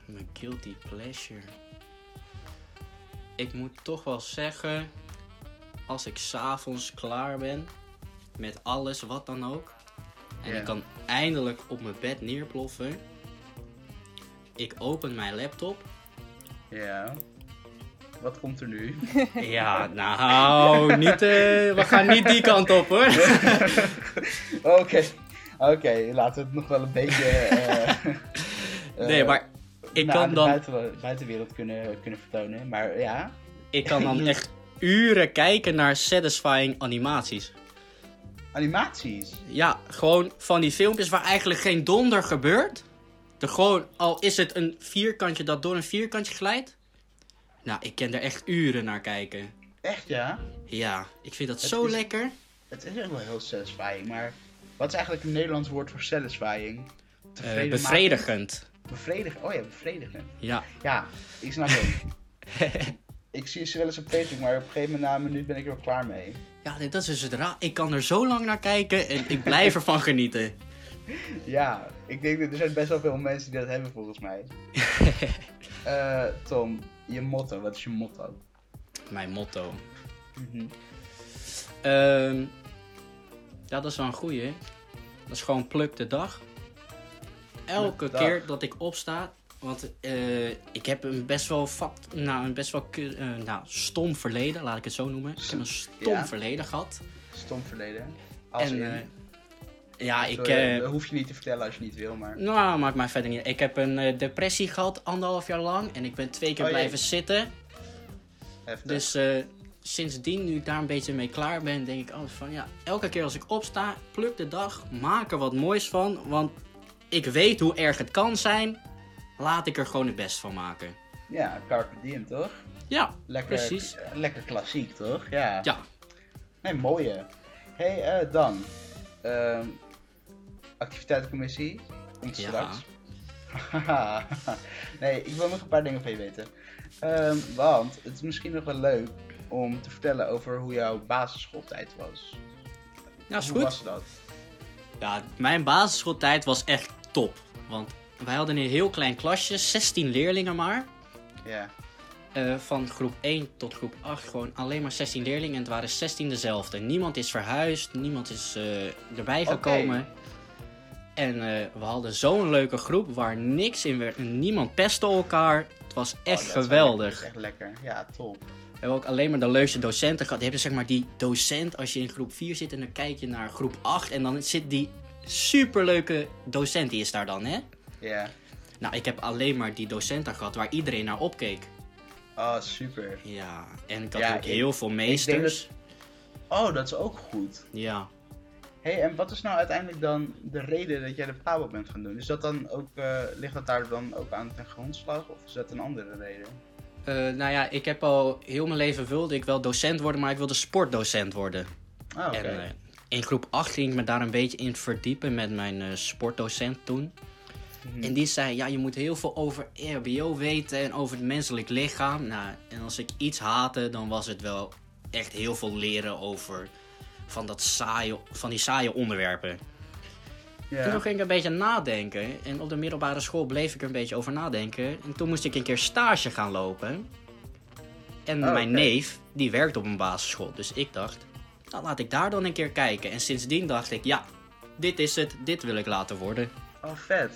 Speaker 3: mijn guilty pleasure. Ik moet toch wel zeggen, als ik s'avonds klaar ben met alles wat dan ook, en ik kan eindelijk op mijn bed neerploffen, ik open mijn laptop.
Speaker 1: Ja. Wat komt er nu?
Speaker 3: Ja, nou, niet, eh, we gaan niet die kant op hoor.
Speaker 1: Oké. Oké, laten we het nog wel een beetje. eh,
Speaker 3: Nee,
Speaker 1: eh,
Speaker 3: maar ik
Speaker 1: nou,
Speaker 3: kan
Speaker 1: de
Speaker 3: dan
Speaker 1: buiten- buitenwereld kunnen, kunnen vertonen. Maar ja.
Speaker 3: Ik kan dan echt uren kijken naar satisfying animaties.
Speaker 1: Animaties.
Speaker 3: Ja, gewoon van die filmpjes waar eigenlijk geen donder gebeurt. Er gewoon, al is het een vierkantje dat door een vierkantje glijdt. Nou, ik kan er echt uren naar kijken.
Speaker 1: Echt ja?
Speaker 3: Ja, ik vind dat
Speaker 1: Het
Speaker 3: zo
Speaker 1: is-
Speaker 3: lekker.
Speaker 1: Het is echt wel heel satisfying, maar wat is eigenlijk een Nederlands woord voor satisfying? Tevredenmakend?
Speaker 3: bevredigend.
Speaker 1: Bevredigend. Oh ja, bevredigend.
Speaker 3: Ja.
Speaker 1: Ja, ik snap het. ik zie ze wel eens op Facebook, maar op een gegeven moment na een minuut ben ik er wel klaar mee.
Speaker 3: Ja, dat is dus het raar. Ik kan er zo lang naar kijken en ik blijf ervan genieten.
Speaker 1: Ja, ik denk dat er zijn best wel veel mensen die dat hebben volgens mij. Eh, Tom, je motto, wat is je motto?
Speaker 3: Mijn motto.
Speaker 1: Mhm.
Speaker 3: Ehm, ja, dat is wel een goeie. Dat is gewoon pluk de dag. Elke keer dat ik opsta. Want eh, ik heb een best wel nou, een best wel eh, nou, stom verleden, laat ik het zo noemen. Ik heb een stom
Speaker 1: Ja.
Speaker 3: verleden gehad.
Speaker 1: Stom verleden. Als
Speaker 3: en eh, ja, ik.
Speaker 1: Dat hoef je niet te vertellen als je niet wil, maar...
Speaker 3: nou, maakt mij verder niet. Ik heb een depressie gehad, anderhalf jaar lang. En ik ben twee keer
Speaker 1: Oh,
Speaker 3: blijven zitten.
Speaker 1: Heftig.
Speaker 3: Dus sindsdien, nu ik daar een beetje mee klaar ben, denk ik altijd van ja, elke keer als ik opsta, pluk de dag, maak er wat moois van. Want ik weet hoe erg het kan zijn. Laat ik er gewoon het best van maken.
Speaker 1: Ja, Carpe Diem, toch?
Speaker 3: Ja,
Speaker 1: Lekker,
Speaker 3: Precies.
Speaker 1: lekker klassiek, toch? Ja.
Speaker 3: ja.
Speaker 1: Nee, mooie. hey, eh, dan. Ehm, activiteitencommissie. Komt
Speaker 3: Ja.
Speaker 1: straks. nee, ik wil nog een paar dingen van je weten. Ehm, want het is misschien nog wel leuk om te vertellen over hoe jouw basisschooltijd was.
Speaker 3: Ja, is
Speaker 1: hoe
Speaker 3: goed.
Speaker 1: was dat?
Speaker 3: Ja, mijn basisschooltijd was echt top. Want wij hadden een heel klein klasje, 16 leerlingen maar.
Speaker 1: Ja.
Speaker 3: Eh, van groep 1 tot groep 8 gewoon alleen maar 16 leerlingen. En het waren 16 dezelfde. Niemand is verhuisd, niemand is eh, erbij
Speaker 1: Oké.
Speaker 3: gekomen. En eh, we hadden zo'n leuke groep waar niks in werd. en Niemand pestte elkaar. Het was echt
Speaker 1: Oh, is wel
Speaker 3: geweldig.
Speaker 1: echt lekker. Ja, top.
Speaker 3: We hebben ook alleen maar de leukste docenten gehad. Je hebt zeg maar die docent als je in groep 4 zit en dan kijk je naar groep 8. En dan zit die superleuke docent, die is daar dan, hè?
Speaker 1: Ja.
Speaker 3: Nou, ik heb alleen maar die docenten gehad waar iedereen naar opkeek.
Speaker 1: Oh, super.
Speaker 3: Ja, en ik had
Speaker 1: Ja,
Speaker 3: ook
Speaker 1: ik-
Speaker 3: heel veel meesters.
Speaker 1: Oh, dat is ook goed.
Speaker 3: Ja.
Speaker 1: hey, en wat is nou uiteindelijk dan de reden dat jij de Pabo bent gaan doen? Is dat dan ook, eh, ligt dat daar dan ook aan ten grondslag of is dat een andere reden?
Speaker 3: Eh, nou ja, ik heb al heel mijn leven wilde ik wel docent worden, maar ik wilde sportdocent worden.
Speaker 1: Ah.
Speaker 3: En eh, in groep 8 ging ik me daar een beetje in verdiepen met mijn eh, sportdocent toen.
Speaker 1: Mhm.
Speaker 3: En die zei, ja, je moet heel veel over RBO weten en over het menselijk lichaam. Nou, en als ik iets haatte, dan was het wel echt heel veel leren over van, dat saaie, van die saaie onderwerpen.
Speaker 1: Ja.
Speaker 3: Toen ging ik een beetje nadenken. En op de middelbare school bleef ik er een beetje over nadenken. En toen moest ik een keer stage gaan lopen. En
Speaker 1: Oh,
Speaker 3: mijn neef, die werkt op een basisschool. Dus ik dacht, nou laat ik daar dan een keer kijken. En sindsdien dacht ik, ja, dit is het. Dit wil ik laten worden.
Speaker 1: Oh, vet.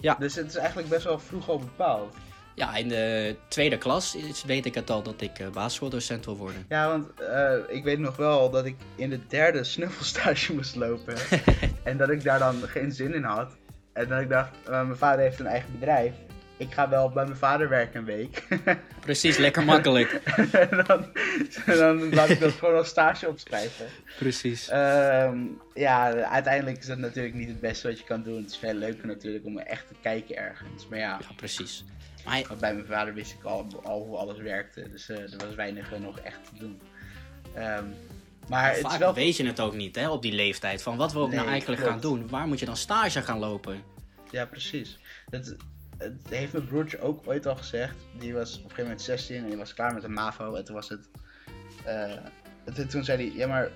Speaker 3: Ja.
Speaker 1: Dus het is eigenlijk best wel vroeg al bepaald.
Speaker 3: Ja, in de tweede klas is, weet ik het al dat ik eh, basisschooldocent wil worden.
Speaker 1: Ja, want eh, ik weet nog wel dat ik in de derde snuffelstage moest lopen. en dat ik daar dan geen zin in had. En dat ik dacht, eh, mijn vader heeft een eigen bedrijf. Ik ga wel bij mijn vader werken een week.
Speaker 3: Precies, lekker makkelijk.
Speaker 1: en dan, dan laat ik dat gewoon als stage opschrijven.
Speaker 3: Precies.
Speaker 1: Ehm, ja, uiteindelijk is dat natuurlijk niet het beste wat je kan doen. Het is veel leuker natuurlijk om echt te kijken ergens. Maar ja,
Speaker 3: Ja, precies. Maar hij-
Speaker 1: bij mijn vader wist ik al, al hoe alles werkte. Dus eh, er was weinig nog echt te doen. Ehm, maar
Speaker 3: vaak
Speaker 1: wel...
Speaker 3: weet je het ook niet, hè, op die leeftijd. Van wat wil ik nou eigenlijk
Speaker 1: klopt.
Speaker 3: gaan doen? Waar moet je dan stage gaan lopen?
Speaker 1: Ja, precies. Dat, het heeft mijn broertje ook ooit al gezegd. Die was op een gegeven moment 16 en die was klaar met de MAVO. En toen was het... eh, het- toen zei hij, ja maar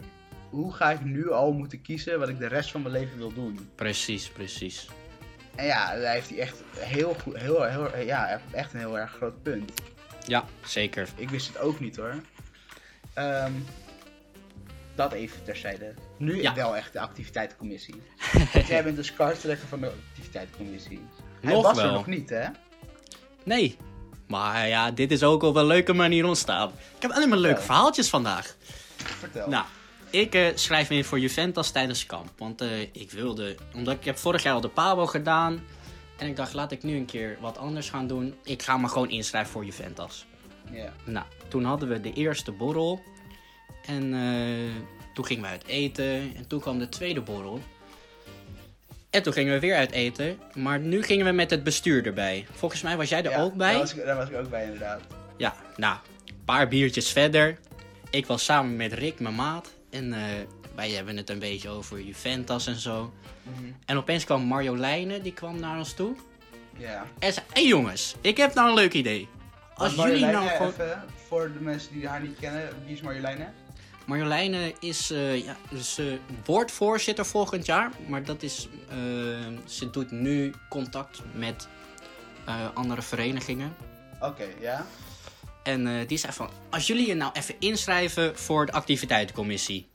Speaker 1: hoe ga ik nu al moeten kiezen wat ik de rest van mijn leven wil doen?
Speaker 3: Precies, precies.
Speaker 1: En ja, daar heeft hij echt heel goed, heel, heel, ja, echt een heel erg groot punt.
Speaker 3: Ja, zeker.
Speaker 1: Ik wist het ook niet hoor. Ehm, dat even terzijde. Nu
Speaker 3: Ja.
Speaker 1: wel echt de activiteitencommissie. Jij bent dus karttrekker van de activiteitencommissie. Hij
Speaker 3: Nog
Speaker 1: was
Speaker 3: wel.
Speaker 1: er nog niet, hè?
Speaker 3: Nee. Maar ja, dit is ook op een leuke manier ontstaan. Ik heb alleen maar leuke
Speaker 1: Ja.
Speaker 3: verhaaltjes vandaag.
Speaker 1: Vertel.
Speaker 3: Nou, ik eh, schrijf me in voor Juventus tijdens kamp. Want eh, ik wilde, omdat ik heb vorig jaar al de Pabo gedaan. En ik dacht, laat ik nu een keer wat anders gaan doen. Ik ga me gewoon inschrijven voor Juventus.
Speaker 1: Ja.
Speaker 3: Nou, toen hadden we de eerste borrel. En eh, toen gingen we uit eten. En toen kwam de tweede borrel. En toen gingen we weer uit eten. Maar nu gingen we met het bestuur erbij. Volgens mij was jij er
Speaker 1: Ja,
Speaker 3: ook bij.
Speaker 1: Daar was, ik, daar was ik ook bij, inderdaad.
Speaker 3: Ja, nou, een paar biertjes verder. Ik was samen met Rick, mijn maat. En eh, wij hebben het een beetje over Juventus en zo.
Speaker 1: Mhm.
Speaker 3: En opeens kwam Marjoleine, die kwam naar ons toe.
Speaker 1: Ja.
Speaker 3: En zei, hé hey jongens, ik heb nou een leuk idee. Als jullie nou gewoon...
Speaker 1: even, voor de mensen die haar niet kennen, wie is Marjoleine?
Speaker 3: Marjoleine is, eh, ja, dus, eh, woordvoorzitter volgend jaar. Maar dat is, eh, ze doet nu contact met andere verenigingen.
Speaker 1: Oké, ja.
Speaker 3: En die zei van, als jullie je nou even inschrijven voor de activiteitencommissie.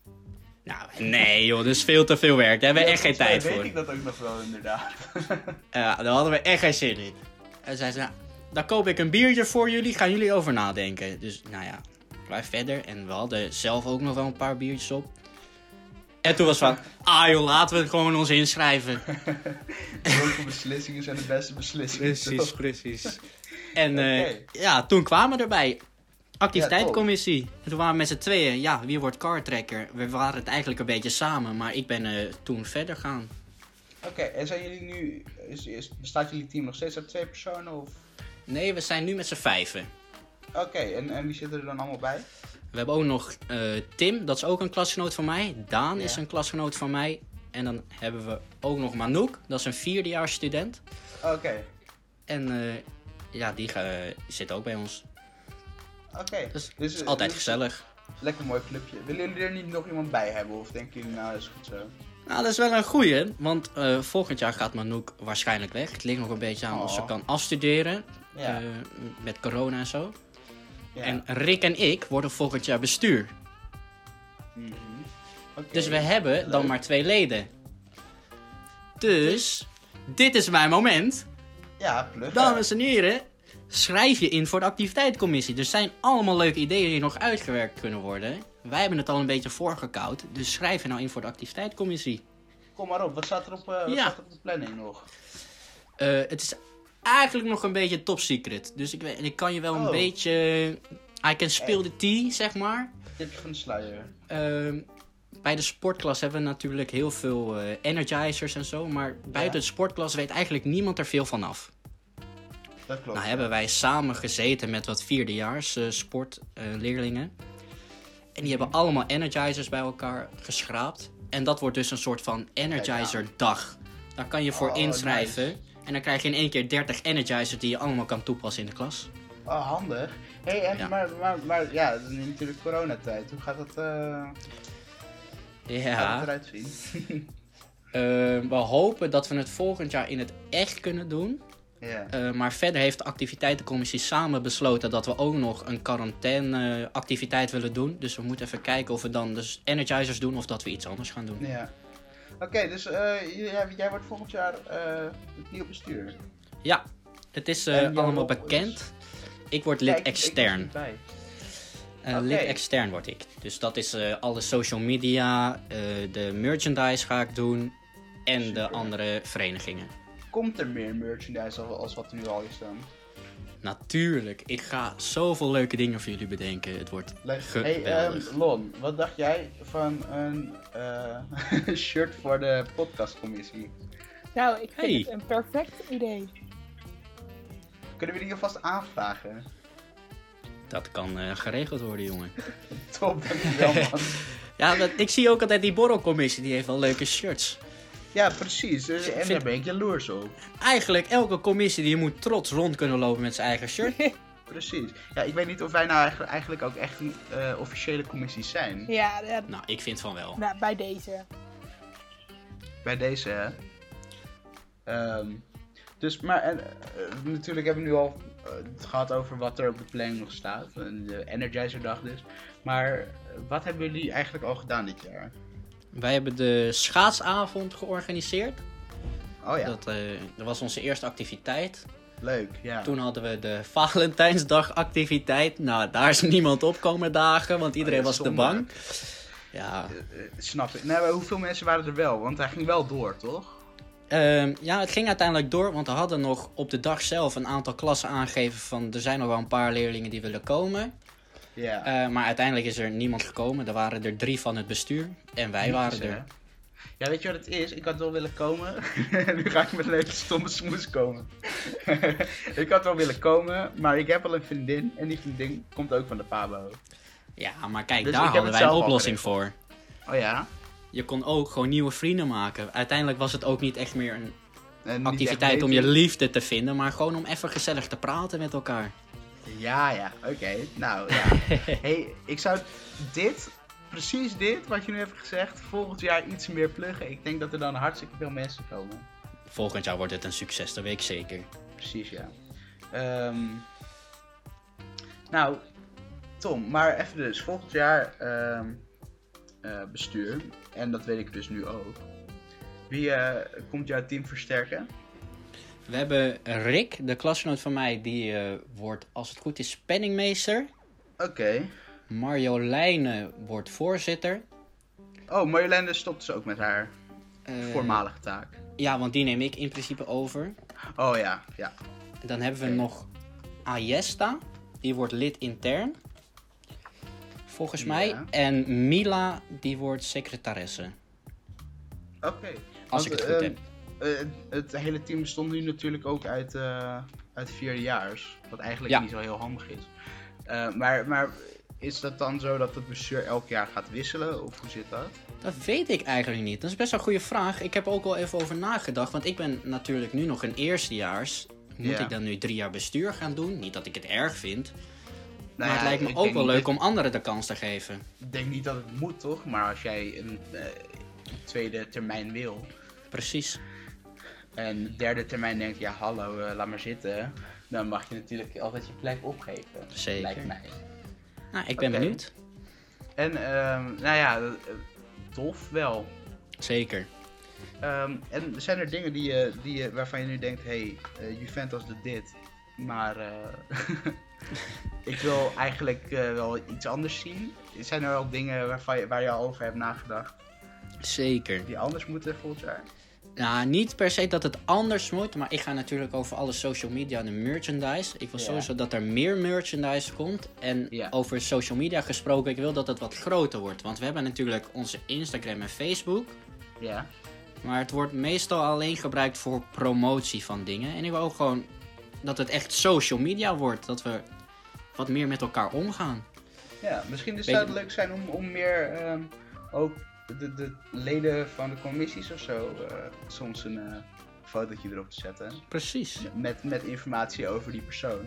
Speaker 3: Nou, nee joh, dat is veel te veel werk. Daar hebben we echt geen tijd voor.
Speaker 1: weet ik dat ook nog wel, inderdaad.
Speaker 3: Ja, daar hadden we echt geen zin in. En zei ze, nou, dan koop ik een biertje voor jullie, gaan jullie over nadenken. Dus, nou ja, wij verder. En we hadden zelf ook nog wel een paar biertjes op. En toen was van, ah joh, laten we het gewoon ons inschrijven.
Speaker 1: Welke beslissingen zijn de beste beslissingen? toch?
Speaker 3: precies. En eh, ja, toen kwamen we erbij. Activiteitencommissie. En toen waren we met z'n tweeën, ja, wie wordt cartrekker? We waren het eigenlijk een beetje samen, maar ik ben eh, toen verder gaan.
Speaker 1: Oké, en zijn jullie nu, is, is, bestaat jullie team nog steeds uit twee personen? Of...
Speaker 3: Nee, we zijn nu met z'n vijven.
Speaker 1: Oké, en, en wie zitten er dan allemaal bij?
Speaker 3: We hebben ook nog eh, Tim, dat is ook een klasgenoot van mij. Daan is een klasgenoot van mij. En dan hebben we ook nog Manouk, dat is een vierdejaars student.
Speaker 1: Oké,
Speaker 3: En eh, ja, die ga- zit ook bij ons.
Speaker 1: oké.
Speaker 3: Dus het
Speaker 1: Dus,
Speaker 3: is
Speaker 1: eh,
Speaker 3: altijd
Speaker 1: dus-
Speaker 3: gezellig.
Speaker 1: Lekker mooi clubje. Willen jullie er niet nog iemand bij hebben? Of denken jullie nou, is goed zo?
Speaker 3: Nou, dat is wel een goeie, want eh, volgend jaar gaat Manouk waarschijnlijk weg. Het ligt nog een beetje aan of ze
Speaker 1: Oh.
Speaker 3: kan afstuderen,
Speaker 1: Ja.
Speaker 3: eh, met corona en zo.
Speaker 1: ja.
Speaker 3: En Rick en ik worden volgend jaar bestuur.
Speaker 1: Mhm.
Speaker 3: Dus we hebben dan maar twee leden. Dus, dit is mijn moment.
Speaker 1: Ja, plug.
Speaker 3: Dames en heren, schrijf je in voor de activiteitscommissie. Er zijn allemaal leuke ideeën die nog uitgewerkt kunnen worden. Wij hebben het al een beetje voorgekoud, dus schrijf je nou in voor de activiteitscommissie.
Speaker 1: Kom maar op, wat staat er op, wat
Speaker 3: Ja.
Speaker 1: staat er op de planning nog?
Speaker 3: Eh, het is eigenlijk nog een beetje top secret. Dus ik, weet, ik kan je wel een
Speaker 1: Oh.
Speaker 3: beetje... I can spill the tea, zeg maar.
Speaker 1: Tipje van de sluier.
Speaker 3: Ehm, bij de sportklas hebben we natuurlijk heel veel eh, energizers en zo. Maar buiten de sportklas weet eigenlijk niemand er veel van af.
Speaker 1: Dat klopt.
Speaker 3: Nou hebben wij samen gezeten met wat vierdejaars eh sportleerlingen. en die hebben allemaal energizers bij elkaar geschraapt. En dat wordt dus een soort van energizer dag. Daar kan je voor
Speaker 1: Oh,
Speaker 3: inschrijven.
Speaker 1: nice.
Speaker 3: En dan krijg je in één keer 30 energizers die je allemaal kan toepassen in de klas.
Speaker 1: Oh, handig. hey, en
Speaker 3: Ja.
Speaker 1: maar, maar, maar ja, het is natuurlijk coronatijd. Hoe gaat dat, gaat
Speaker 3: Ja,
Speaker 1: het eruit zien?
Speaker 3: eh, we hopen dat we het volgend jaar in het echt kunnen doen.
Speaker 1: ja.
Speaker 3: Eh, maar verder heeft de activiteitencommissie samen besloten dat we ook nog een quarantaine-activiteit willen doen. Dus we moeten even kijken of we dan dus energizers doen of dat we iets anders gaan doen.
Speaker 1: ja. Oké, dus eh, jij, jij wordt volgend jaar eh het nieuwe bestuur.
Speaker 3: Ja, het is eh, allemaal
Speaker 1: is?
Speaker 3: bekend. Ik word lid
Speaker 1: Kijk, ik- ik
Speaker 3: extern.
Speaker 1: bij.
Speaker 3: Eh,
Speaker 1: Oké.
Speaker 3: Lid extern word ik. Dus dat is eh, alle social media, eh, de merchandise ga ik doen en de andere verenigingen.
Speaker 1: Komt er meer merchandise als, als wat er nu al is dan?
Speaker 3: Natuurlijk, ik ga zoveel leuke dingen voor jullie bedenken. Het wordt
Speaker 1: Leuk.
Speaker 3: geweldig.
Speaker 1: Hey, ehm, Lon, wat dacht jij van een eh, shirt voor de podcastcommissie?
Speaker 4: Nou, ik vind
Speaker 3: Hey.
Speaker 4: het een perfect idee.
Speaker 1: Kunnen we die alvast aanvragen?
Speaker 3: Dat kan eh, geregeld worden, jongen.
Speaker 1: Top, dankjewel man.
Speaker 3: Ja, dat, ik zie ook altijd die borrelcommissie, die heeft wel leuke shirts.
Speaker 1: Ja, precies. Dus, en
Speaker 3: vind-
Speaker 1: daar ben ik jaloers op.
Speaker 3: Eigenlijk, elke commissie die moet trots rond kunnen lopen met zijn eigen shirt.
Speaker 1: Precies. Ja, ik weet niet of wij nou eigenlijk, ook echt een eh, officiële commissie zijn.
Speaker 4: Ja, ja,
Speaker 3: nou, ik vind van wel.
Speaker 4: nou, bij deze.
Speaker 1: Bij deze, hè. Ehm, dus, maar en, eh, natuurlijk hebben we nu al eh, het gehad over wat er op de planning nog staat. en De Energizer dag dus. Maar eh, wat hebben jullie eigenlijk al gedaan dit jaar?
Speaker 3: Wij hebben de schaatsavond georganiseerd.
Speaker 1: Oh ja,
Speaker 3: Dat, eh, dat was onze eerste activiteit.
Speaker 1: leuk. Ja.
Speaker 3: Toen hadden we de Valentijnsdag activiteit. Nou, daar is niemand op komen dagen, want iedereen
Speaker 1: Oh,
Speaker 3: was te bang. Ja,
Speaker 1: Eh, snap ik. Nou, hoeveel mensen waren er wel? Want hij ging wel door, toch?
Speaker 3: Ehm, ja, het ging uiteindelijk door, want we hadden nog op de dag zelf een aantal klassen aangegeven van er zijn nog wel een paar leerlingen die willen komen. Eh, maar uiteindelijk is er niemand gekomen. Er waren er drie van het bestuur en wij waren er.
Speaker 1: Ja, weet je wat het is? Ik had wel willen komen. nu ga ik met een hele stomme smoes komen. ik had wel willen komen, maar ik heb al een vriendin. En die vriendin komt ook van de Pabo.
Speaker 3: Ja, maar kijk,
Speaker 1: Dus
Speaker 3: daar hadden wij een oplossing voor.
Speaker 1: Oh ja?
Speaker 3: Je kon ook gewoon nieuwe vrienden maken. Uiteindelijk was het ook niet echt meer een
Speaker 1: En
Speaker 3: activiteit om je liefde te vinden, maar gewoon om even gezellig te praten met elkaar.
Speaker 1: Ja, ja, oké. Nou, ja. hey, ik zou dit, precies dit, wat je nu hebt gezegd, volgend jaar iets meer pluggen. Ik denk dat er dan hartstikke veel mensen komen.
Speaker 3: Volgend jaar wordt het een succes, dat weet ik zeker.
Speaker 1: Precies, ja. Ehm, nou, Tom, maar even dus. Volgend jaar ehm, eh, bestuur. En dat weet ik dus nu ook. Wie eh, komt jouw team versterken?
Speaker 3: We hebben Rick, de klasgenoot van mij, die eh, wordt als het goed is penningmeester.
Speaker 1: Oké.
Speaker 3: Marjoleine wordt voorzitter.
Speaker 1: Oh, Marjoleine stopt dus ook met haar
Speaker 3: Eh,
Speaker 1: voormalige taak.
Speaker 3: Ja, want die neem ik in principe over.
Speaker 1: Oh ja, ja.
Speaker 3: Dan hebben we nog Ayesta, die wordt lid intern. Volgens mij. En Mila, die wordt secretaresse.
Speaker 1: Oké.
Speaker 3: Als
Speaker 1: Want,
Speaker 3: ik het goed
Speaker 1: ehm,
Speaker 3: heb.
Speaker 1: Eh, het hele team bestond nu natuurlijk ook uit, eh uit vierdejaars. Wat eigenlijk
Speaker 3: Ja.
Speaker 1: niet zo heel handig is. Eh, maar, maar is dat dan zo dat het bestuur elk jaar gaat wisselen? Of hoe zit dat?
Speaker 3: Dat weet ik eigenlijk niet. Dat is best wel een goede vraag. Ik heb er ook wel even over nagedacht. Want ik ben natuurlijk nu nog een eerstejaars. Moet ik dan nu drie jaar bestuur gaan doen? Niet dat ik het erg vind.
Speaker 1: Nou
Speaker 3: maar
Speaker 1: ja,
Speaker 3: het lijkt me ook wel leuk
Speaker 1: dat-
Speaker 3: om anderen de kans te geven.
Speaker 1: Ik denk niet dat het moet, toch? Maar als jij een tweede termijn wil.
Speaker 3: Precies.
Speaker 1: En de derde termijn denkt, ja hallo, eh, laat maar zitten. Dan mag je natuurlijk altijd je plek opgeven.
Speaker 3: Zeker.
Speaker 1: Lijkt mij.
Speaker 3: Nou, ik ben benieuwd.
Speaker 1: En ehm, nou ja, eh, tof wel.
Speaker 3: Zeker.
Speaker 1: Ehm, en zijn er dingen die je, die je, waarvan je nu denkt, hé, hey, eh, Juventus doet dit, maar ik wil eigenlijk wel iets anders zien. Zijn er al dingen waarvan je, waar je al over hebt nagedacht,
Speaker 3: Zeker.
Speaker 1: die anders moeten volgend jaar?
Speaker 3: Nou, niet per se dat het anders moet, maar ik ga natuurlijk over alle social media en de merchandise. Ik wil
Speaker 1: Ja.
Speaker 3: sowieso dat er meer merchandise komt. En
Speaker 1: Ja.
Speaker 3: over social media gesproken, ik wil dat het wat groter wordt. Want we hebben natuurlijk onze Instagram en Facebook.
Speaker 1: Ja.
Speaker 3: Maar het wordt meestal alleen gebruikt voor promotie van dingen. En ik wil ook gewoon dat het echt social media wordt. Dat we wat meer met elkaar omgaan.
Speaker 1: Ja, misschien dus zou het leuk zijn om, om meer ehm, ook de, de leden van de commissies of zo eh, soms een eh, fotootje erop te zetten.
Speaker 3: Precies.
Speaker 1: Met, met informatie over die persoon.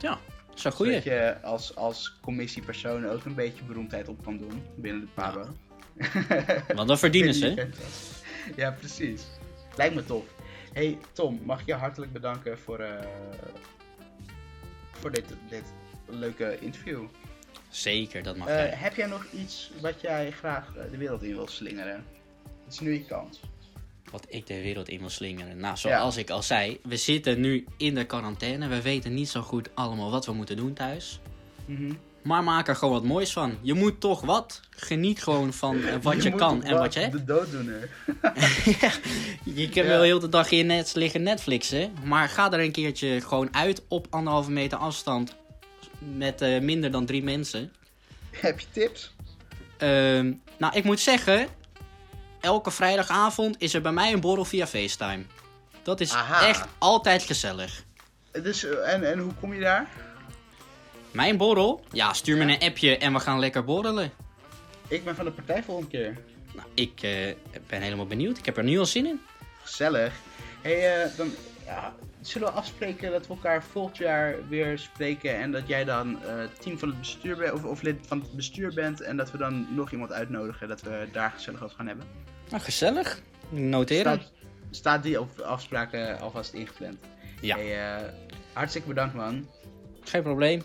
Speaker 3: Ja, zo goeie.
Speaker 1: Zodat je als, als commissiepersoon ook een beetje beroemdheid op kan doen binnen de Pabo.
Speaker 3: Want dan verdienen ze.
Speaker 1: Ja, precies. Lijkt me tof. Hey Tom, mag ik je hartelijk bedanken voor, eh, voor dit, dit leuke interview.
Speaker 3: Zeker, dat mag jij.
Speaker 1: heb jij nog iets wat jij graag eh, de wereld in wil slingeren? Het is nu je kans.
Speaker 3: Wat ik de wereld in wil slingeren. Nou, zoals ik al zei, we zitten nu in de quarantaine. We weten niet zo goed allemaal wat we moeten doen thuis.
Speaker 1: Mhm.
Speaker 3: Maar maak er gewoon wat moois van. Je moet toch wat. Geniet gewoon van eh, wat je, kan en wat je hebt.
Speaker 1: De dooddoener.
Speaker 3: Ja, je kan
Speaker 1: Ja.
Speaker 3: wel heel de dag in je net liggen Netflixen. Maar ga er een keertje gewoon uit op anderhalve meter afstand. Met eh, minder dan drie mensen.
Speaker 1: heb je tips?
Speaker 3: Ehm, nou, ik moet zeggen. Elke vrijdagavond is er bij mij een borrel via FaceTime. Dat is
Speaker 1: Aha.
Speaker 3: echt altijd gezellig.
Speaker 1: Dus, eh, en, en hoe kom je daar?
Speaker 3: Mijn borrel? Ja, stuur me een appje en we gaan lekker borrelen.
Speaker 1: Ik ben van de partij volgende keer.
Speaker 3: Nou, ik eh, ben helemaal benieuwd. Ik heb er nu al zin in.
Speaker 1: Gezellig. hey, dan ja, zullen we afspreken dat we elkaar volgend jaar weer spreken en dat jij dan eh, team van het bestuur bent of, of lid van het bestuur bent en dat we dan nog iemand uitnodigen dat we daar gezellig over gaan hebben.
Speaker 3: Nou, gezellig. Noteren.
Speaker 1: Staat, staat die op afspraken alvast ingepland?
Speaker 3: Ja.
Speaker 1: Hey, eh, hartstikke bedankt man.
Speaker 3: Geen probleem.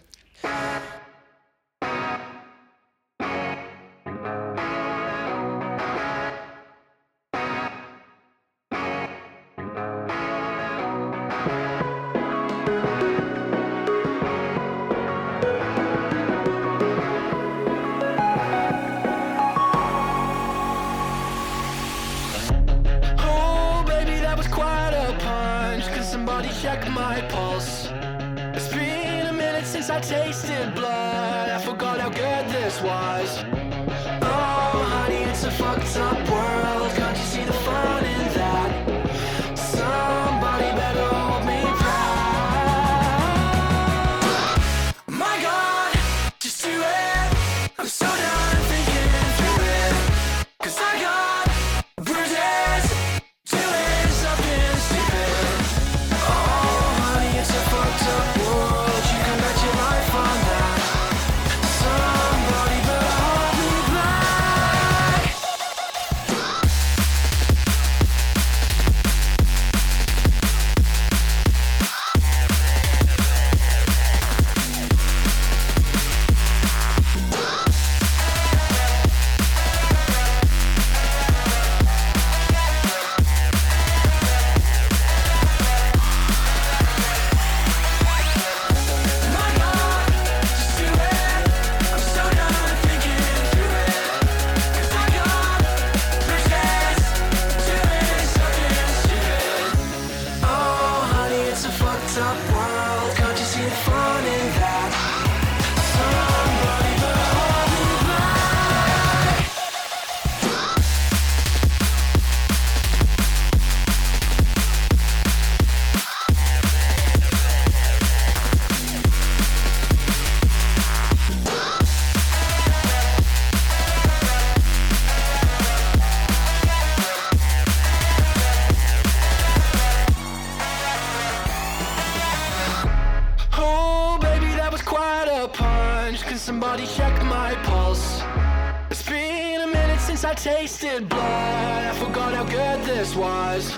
Speaker 5: since I tasted blood. I forgot how good this was.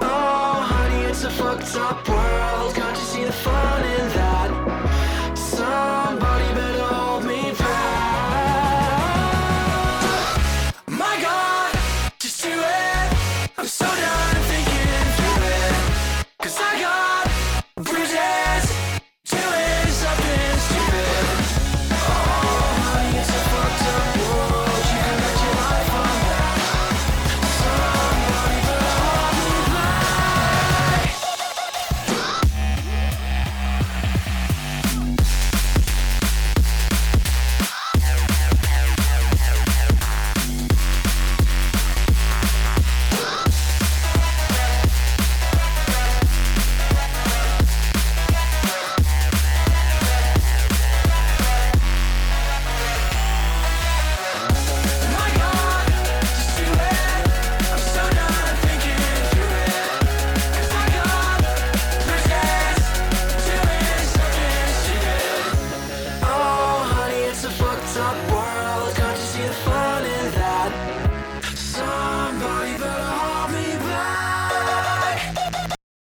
Speaker 5: Oh, honey, it's a fucked up world. Can't you see the fun in that?